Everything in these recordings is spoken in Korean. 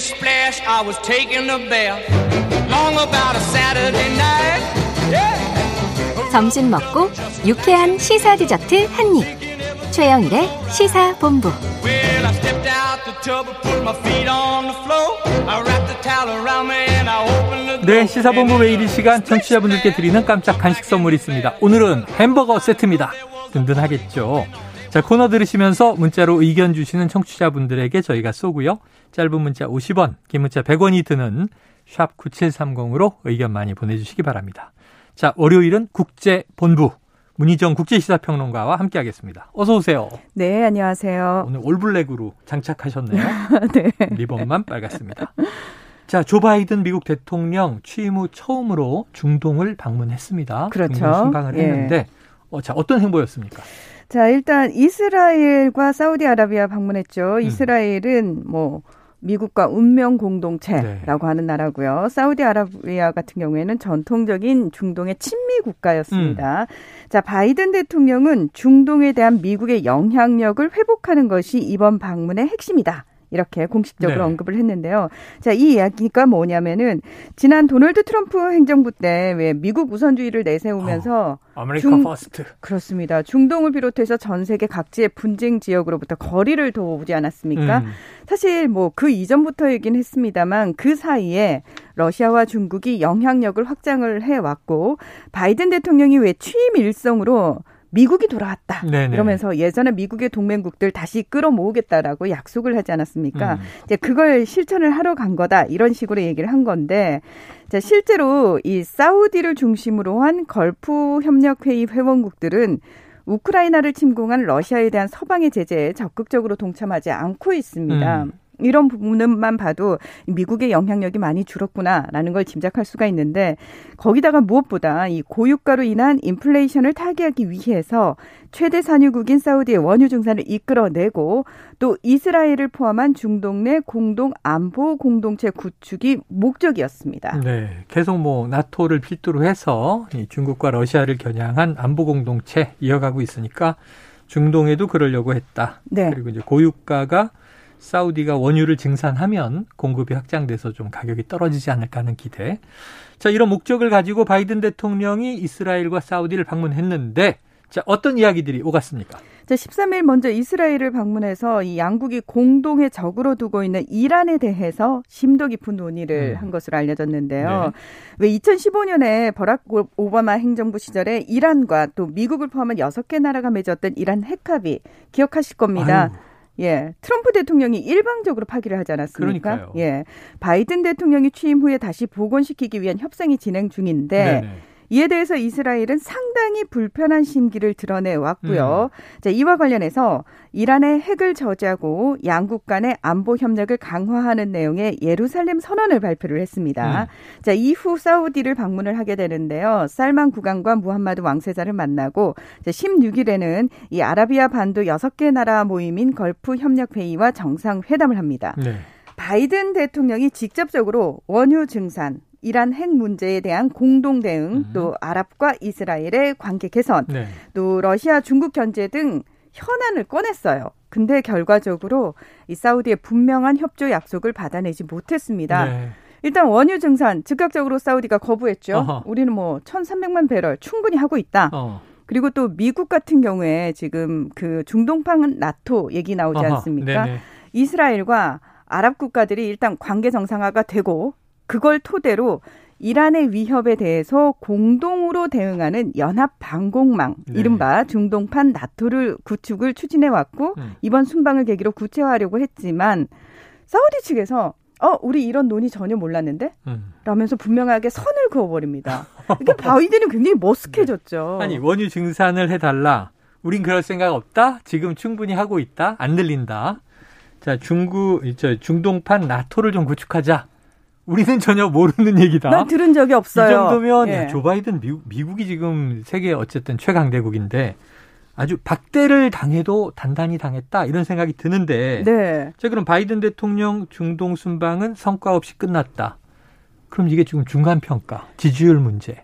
splash, I was taking a bath. Long about a Saturday night. Yeah. 점심 먹고 유쾌한 시사 디저트 한 입. 최영일의 시사 본부. Well, I stepped out the tub and put my feet on the floor. I wrapped the towel around me and I opened the door. 네, 시사본부 매일 이 시간 청취자분들께 드리는 깜짝 간식 선물이 있습니다. 오늘은 햄버거 세트입니다. 든든하겠죠. 자, 코너 들으시면서 문자로 의견 주시는 청취자분들에게 저희가 쏘고요. 짧은 문자 50원, 긴 문자 100원이 드는 샵 9730으로 의견 많이 보내주시기 바랍니다. 자, 월요일은 국제본부. 문희정 국제시사평론가와 함께하겠습니다. 어서 오세요. 네, 안녕하세요. 오늘 올블랙으로 장착하셨네요. 네. 리본만 빨갛습니다. 자, 조 바이든 미국 대통령 취임 후 처음으로 중동을 방문했습니다. 그렇죠. 중동 순방을 예. 했는데, 어, 자, 어떤 행보였습니까? 자, 일단 이스라엘과 사우디아라비아 음. 방문했죠. 이스라엘은 뭐 미국과 운명 공동체라고 네. 하는 나라고요. 사우디아라비아 같은 경우에는 전통적인 중동의 친미 국가였습니다. 음. 자, 바이든 대통령은 중동에 대한 미국의 영향력을 회복하는 것이 이번 방문의 핵심이다. 이렇게 공식적으로 네. 언급을 했는데요. 자, 이 이야기가 뭐냐면은 지난 도널드 트럼프 행정부 때 왜 미국 우선주의를 내세우면서 아메리카 중- First. 그렇습니다. 중동을 비롯해서 전 세계 각지의 분쟁 지역으로부터 거리를 둬오지 않았습니까? 음. 사실 뭐 그 이전부터이긴 했습니다만 그 사이에 러시아와 중국이 영향력을 확장을 해왔고 바이든 대통령이 왜 취임 일성으로 미국이 돌아왔다 네네. 이러면서 예전에 미국의 동맹국들 다시 끌어모으겠다라고 약속을 하지 않았습니까? 음. 이제 그걸 실천을 하러 간 거다 이런 식으로 얘기를 한 건데 자 실제로 이 사우디를 중심으로 한 걸프 협력 회의 회원국들은 우크라이나를 침공한 러시아에 대한 서방의 제재에 적극적으로 동참하지 않고 있습니다. 음. 이런 부분만 봐도 미국의 영향력이 많이 줄었구나라는 걸 짐작할 수가 있는데 거기다가 무엇보다 이 고유가로 인한 인플레이션을 타개하기 위해서 최대 산유국인 사우디의 원유 증산을 이끌어내고 또 이스라엘을 포함한 중동 내 공동 안보 공동체 구축이 목적이었습니다. 네, 계속 뭐 나토를 필두로 해서 이 중국과 러시아를 겨냥한 안보 공동체 이어가고 있으니까 중동에도 그러려고 했다. 네. 그리고 이제 고유가가 사우디가 원유를 증산하면 공급이 확장돼서 좀 가격이 떨어지지 않을까 하는 기대. 자, 이런 목적을 가지고 바이든 대통령이 이스라엘과 사우디를 방문했는데 자, 어떤 이야기들이 오갔습니까? 자, 13일 먼저 이스라엘을 방문해서 이 양국이 공동의 적으로 두고 있는 이란에 대해서 심도 깊은 논의를 음. 한 것으로 알려졌는데요. 네. 왜 2015년에 버락 오바마 행정부 시절에 이란과 또 미국을 포함한 여섯 개 나라가 맺었던 이란 핵합의 기억하실 겁니다. 아유, 예, 트럼프 대통령이 일방적으로 파기를 하지 않았습니까? 그러니까요. 예, 바이든 대통령이 취임 후에 다시 복원시키기 위한 협상이 진행 중인데 네네. 이에 대해서 이스라엘은 상당히 불편한 심기를 드러내 왔고요. 음. 자, 이와 관련해서 이란의 핵을 저지하고 양국 간의 안보 협력을 강화하는 내용의 예루살렘 선언을 발표를 했습니다. 음. 자, 이후 사우디를 방문을 하게 되는데요. 살만 국왕과 무함마드 왕세자를 만나고 16일에는 이 아라비아 반도 6개 나라 모임인 걸프 협력 회의와 정상회담을 합니다. 네. 바이든 대통령이 직접적으로 원유 증산, 이란 핵 문제에 대한 공동 대응, 음. 또 아랍과 이스라엘의 관계 개선, 네. 또 러시아, 중국 견제 등 현안을 꺼냈어요. 근데 결과적으로 이 사우디의 분명한 협조 약속을 받아내지 못했습니다. 네. 일단 원유 증산 즉각적으로 사우디가 거부했죠. 어허. 우리는 뭐 1,300만 배럴 충분히 하고 있다. 어. 그리고 또 미국 같은 경우에 지금 그 중동판 나토 얘기 나오지 어허. 않습니까? 네네. 이스라엘과 아랍 국가들이 일단 관계 정상화가 되고 그걸 토대로 이란의 위협에 대해서 공동으로 대응하는 연합 방공망, 네. 이른바 중동판 나토를 구축을 추진해 왔고 음. 이번 순방을 계기로 구체화하려고 했지만 사우디 측에서 어, 우리 이런 논의 전혀 몰랐는데? 음. 라면서 분명하게 선을 그어버립니다. 이게 바이든이 굉장히 머쓱해졌죠. 아니 원유 증산을 해달라. 우린 그럴 생각 없다. 지금 충분히 하고 있다. 안 들린다. 자 중국 저 중동판 나토를 좀 구축하자. 우리는 전혀 모르는 얘기다. 난 들은 적이 이 없어요. 정도면 예. 야, 조 바이든 미국, 미국이 지금 세계 어쨌든 최강 대국인데 아주 박대를 당해도 단단히 당했다 이런 생각이 드는데 네. 자 그럼 바이든 대통령 중동 순방은 성과 없이 끝났다. 그럼 이게 지금 중간 평가, 지지율 문제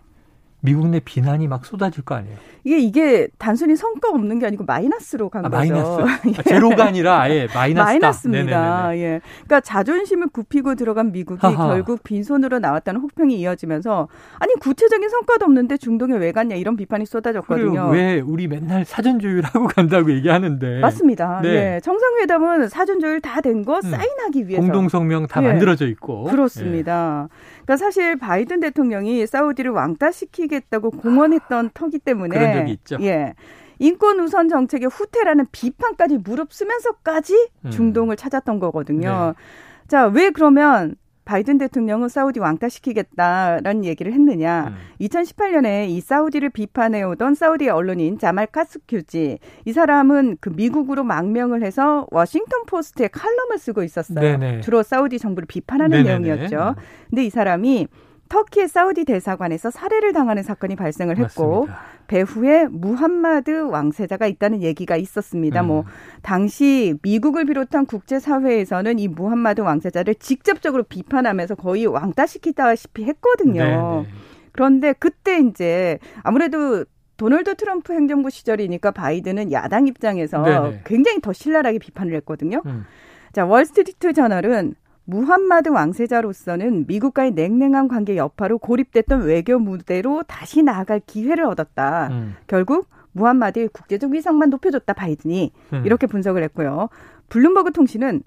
미국 내 비난이 막 쏟아질 거 아니에요. 이게 이게 단순히 성과 없는 게 아니고 마이너스로 간 아, 거죠. 마이너스. 아, 제로가 아니라 아예 마이너스다. 마이너스입니다. 네네네네. 예. 그러니까 자존심을 굽히고 들어간 미국이 하하. 결국 빈손으로 나왔다는 혹평이 이어지면서 아니 구체적인 성과도 없는데 중동에 왜 갔냐 이런 비판이 쏟아졌거든요. 왜 우리 맨날 사전 조율하고 간다고 얘기하는데 맞습니다. 네. 예. 정상회담은 사전 조율 다 된거 음. 사인하기 위해서 공동 성명 다 예. 만들어져 있고 그렇습니다. 그러니까 사실 바이든 대통령이 사우디를 왕따시키 겠다고 공언했던 터기 때문에 그런 적이 있죠. 예. 인권 우선 정책의 후퇴라는 비판까지 무릅쓰면서까지 음. 중동을 찾았던 거거든요. 네. 자, 왜 그러면 바이든 대통령은 사우디 왕따시키겠다라는 얘기를 했느냐. 음. 2018년에 이 사우디를 비판해 오던 사우디의 언론인 자말 카슈끄지. 이 사람은 그 미국으로 망명을 해서 워싱턴 포스트에 칼럼을 쓰고 있었어요. 네네. 주로 사우디 정부를 비판하는 네네네. 내용이었죠. 근데 이 사람이 터키의 사우디 대사관에서 살해를 당하는 사건이 발생을 했고 맞습니다. 배후에 무함마드 왕세자가 있다는 얘기가 있었습니다. 음. 뭐 당시 미국을 비롯한 국제 사회에서는 이 무함마드 왕세자를 직접적으로 비판하면서 거의 왕따시키다시피 했거든요. 네네. 그런데 그때 이제 아무래도 도널드 트럼프 행정부 시절이니까 바이든은 야당 입장에서 네네. 굉장히 더 신랄하게 비판을 했거든요. 음. 자, 월스트리트 저널은 무함마드 왕세자로서는 미국과의 냉랭한 관계 여파로 고립됐던 외교 무대로 다시 나아갈 기회를 얻었다. 음. 결국 무함마드의 국제적 위상만 높여줬다 바이든이 음. 이렇게 분석을 했고요. 블룸버그 통신은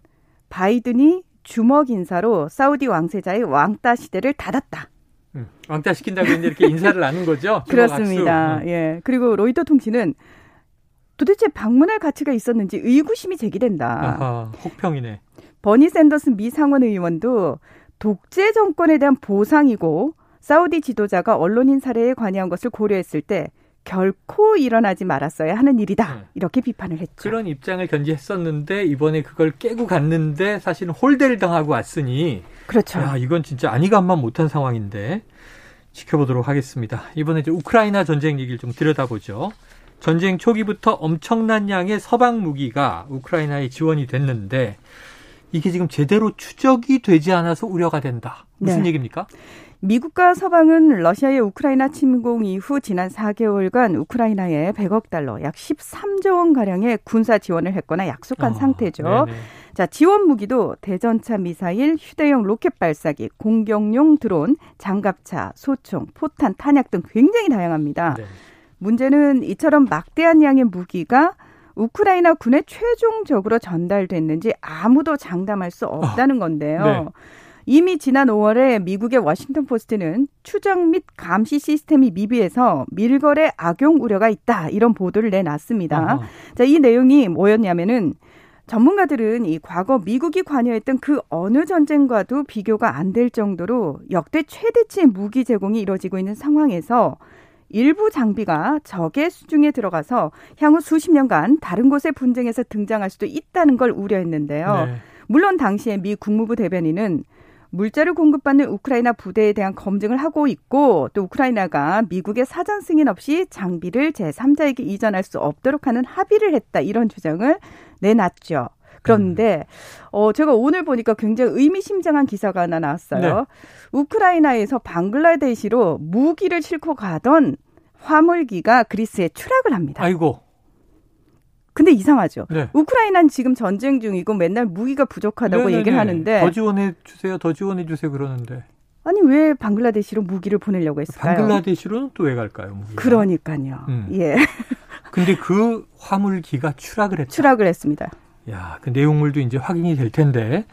바이든이 주먹 인사로 사우디 왕세자의 왕따 시대를 닫았다. 음. 왕따 시킨다고 했는데 이렇게 인사를 나눈 거죠? 그렇습니다. 음. 예. 그리고 로이터 통신은 도대체 방문할 가치가 있었는지 의구심이 제기된다. 아하, 혹평이네. 버니 샌더스 미 상원 의원도 독재 정권에 대한 보상이고 사우디 지도자가 언론인 살해에 관여한 것을 고려했을 때 결코 일어나지 말았어야 하는 일이다. 네. 이렇게 비판을 했죠. 그런 입장을 견지했었는데 이번에 그걸 깨고 갔는데 사실은 홀대를 당하고 왔으니 그렇죠. 야 이건 진짜 아니감만 못한 상황인데 지켜보도록 하겠습니다. 이번에 이제 우크라이나 전쟁 얘기를 좀 들여다보죠. 전쟁 초기부터 엄청난 양의 서방 무기가 우크라이나에 지원이 됐는데 이게 지금 제대로 추적이 되지 않아서 우려가 된다. 무슨 네. 얘기입니까? 미국과 서방은 러시아의 우크라이나 침공 이후 지난 4개월간 우크라이나에 100억 달러, 약 13조 원 가량의 군사 지원을 했거나 약속한 어, 상태죠. 네네. 자, 지원 무기도 대전차 미사일, 휴대용 로켓 발사기, 공격용 드론, 장갑차, 소총, 포탄, 탄약 등 굉장히 다양합니다. 네. 문제는 이처럼 막대한 양의 무기가 우크라이나 군에 최종적으로 전달됐는지 아무도 장담할 수 없다는 건데요. 네. 이미 지난 5월에 미국의 워싱턴 포스트는 추적 및 감시 시스템이 미비해서 밀거래 악용 우려가 있다 이런 보도를 내놨습니다. 아하. 자, 이 내용이 뭐였냐면은 전문가들은 이 과거 미국이 관여했던 그 어느 전쟁과도 비교가 안 될 정도로 역대 최대치의 무기 제공이 이뤄지고 있는 상황에서 일부 장비가 적의 수중에 들어가서 향후 수십 년간 다른 곳의 분쟁에서 등장할 수도 있다는 걸 우려했는데요. 네. 물론 당시에 미 국무부 대변인은 물자를 공급받는 우크라이나 부대에 대한 검증을 하고 있고 또 우크라이나가 미국의 사전 승인 없이 장비를 제3자에게 이전할 수 없도록 하는 합의를 했다 이런 주장을 내놨죠. 그런데 어 제가 오늘 보니까 굉장히 의미심장한 기사가 하나 나왔어요. 네. 우크라이나에서 방글라데시로 무기를 싣고 가던 화물기가 그리스에 추락을 합니다. 아이고. 근데 이상하죠. 네. 우크라이나는 지금 전쟁 중이고 맨날 무기가 부족하다고 네네네. 얘기를 하는데 더 지원해 주세요. 더 지원해 주세요. 그러는데 아니 왜 방글라데시로 무기를 보내려고 했을까요? 방글라데시로는 또 왜 갈까요? 무기가? 그러니까요. 음. 예, 근데 그 화물기가 추락을 했다. 추락을 했습니다. 야, 그 내용물도 이제 확인이 될 텐데.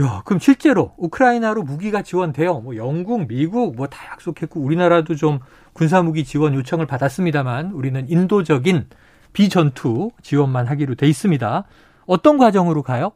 야, 그럼 실제로 우크라이나로 무기가 지원돼요. 뭐 영국, 미국 뭐 다 약속했고 우리나라도 좀 군사 무기 지원 요청을 받았습니다만 우리는 인도적인 비전투 지원만 하기로 돼 있습니다. 어떤 과정으로 가요?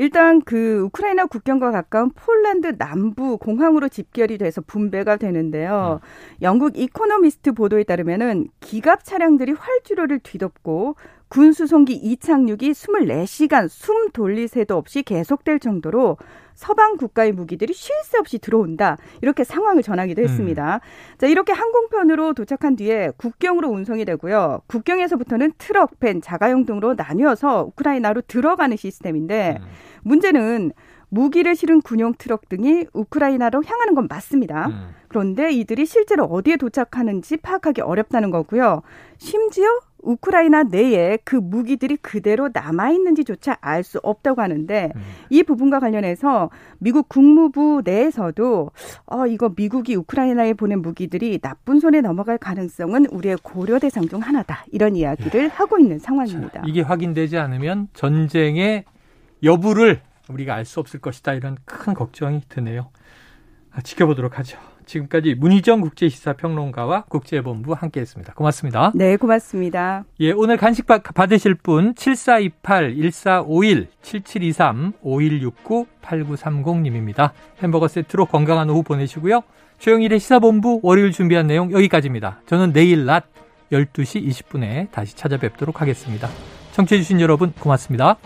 일단 그 우크라이나 국경과 가까운 폴란드 남부 공항으로 집결이 돼서 분배가 되는데요. 영국 이코노미스트 보도에 따르면은 기갑 차량들이 활주로를 뒤덮고 군 수송기 이착륙이 24시간 숨 돌릴 새도 없이 계속될 정도로 서방 국가의 무기들이 쉴 새 없이 들어온다. 이렇게 상황을 전하기도 했습니다. 음. 자, 이렇게 항공편으로 도착한 뒤에 국경으로 운송이 되고요. 국경에서부터는 트럭, 밴, 자가용 등으로 나뉘어서 우크라이나로 들어가는 시스템인데 음. 문제는 무기를 실은 군용 트럭 등이 우크라이나로 향하는 건 맞습니다. 음. 그런데 이들이 실제로 어디에 도착하는지 파악하기 어렵다는 거고요. 심지어 우크라이나 내에 그 무기들이 그대로 남아 있는지조차 알 수 없다고 하는데 음. 이 부분과 관련해서 미국 국무부 내에서도 어, 이거 미국이 우크라이나에 보낸 무기들이 나쁜 손에 넘어갈 가능성은 우리의 고려 대상 중 하나다. 이런 이야기를 예. 하고 있는 상황입니다. 자, 이게 확인되지 않으면 전쟁의 여부를 우리가 알 수 없을 것이다. 이런 큰 걱정이 드네요. 아, 지켜보도록 하죠. 지금까지 문희정 국제시사평론가와 국제본부 함께했습니다. 고맙습니다. 네, 고맙습니다. 예, 오늘 간식 받으실 분 7428-1451-7723-5169-8930님입니다. 햄버거 세트로 건강한 오후 보내시고요. 조영일의 시사본부 월요일 준비한 내용 여기까지입니다. 저는 내일 낮 12시 20분에 다시 찾아뵙도록 하겠습니다. 청취해주신 여러분 고맙습니다.